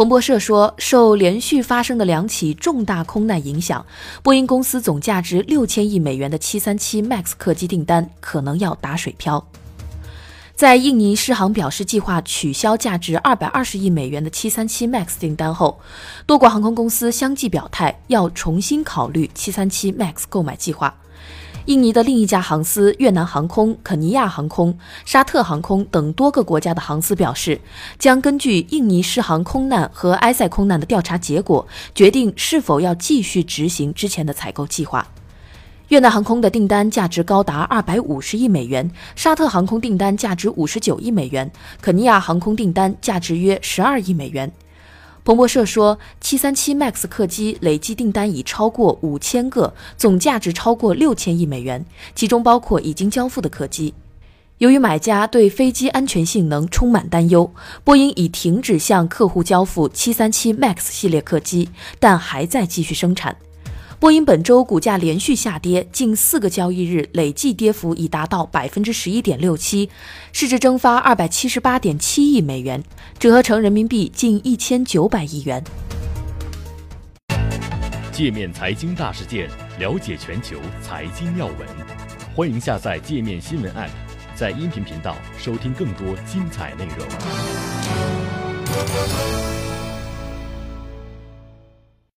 彭博社说，受连续发生的两起重大空难影响，波音公司总价值六千亿美元的737 MAX 客机订单可能要打水漂。在印尼狮航表示计划取消价值二百二十亿美元的737 MAX 订单后，多国航空公司相继表态要重新考虑737 MAX 购买计划。印尼的另一家航司越南航空、肯尼亚航空、沙特航空等多个国家的航司表示，将根据印尼狮航空难和埃塞空难的调查结果，决定是否要继续执行之前的采购计划。越南航空的订单价值高达二百五十亿美元，沙特航空订单价值五十九亿美元，肯尼亚航空订单价值约十二亿美元。彭博社说，737 MAX 客机累计订单已超过五千个，总价值超过六千亿美元，其中包括已经交付的客机。由于买家对飞机安全性能充满担忧，波音已停止向客户交付737 MAX 系列客机，但还在继续生产。波音本周股价连续下跌，近四个交易日累计跌幅已达到百分之十一点六七，市值蒸发二百七十八点七亿美元，折合成人民币近一千九百亿元。界面财经大事件，了解全球财经要闻，欢迎下载界面新闻 App，在音频频道收听更多精彩内容。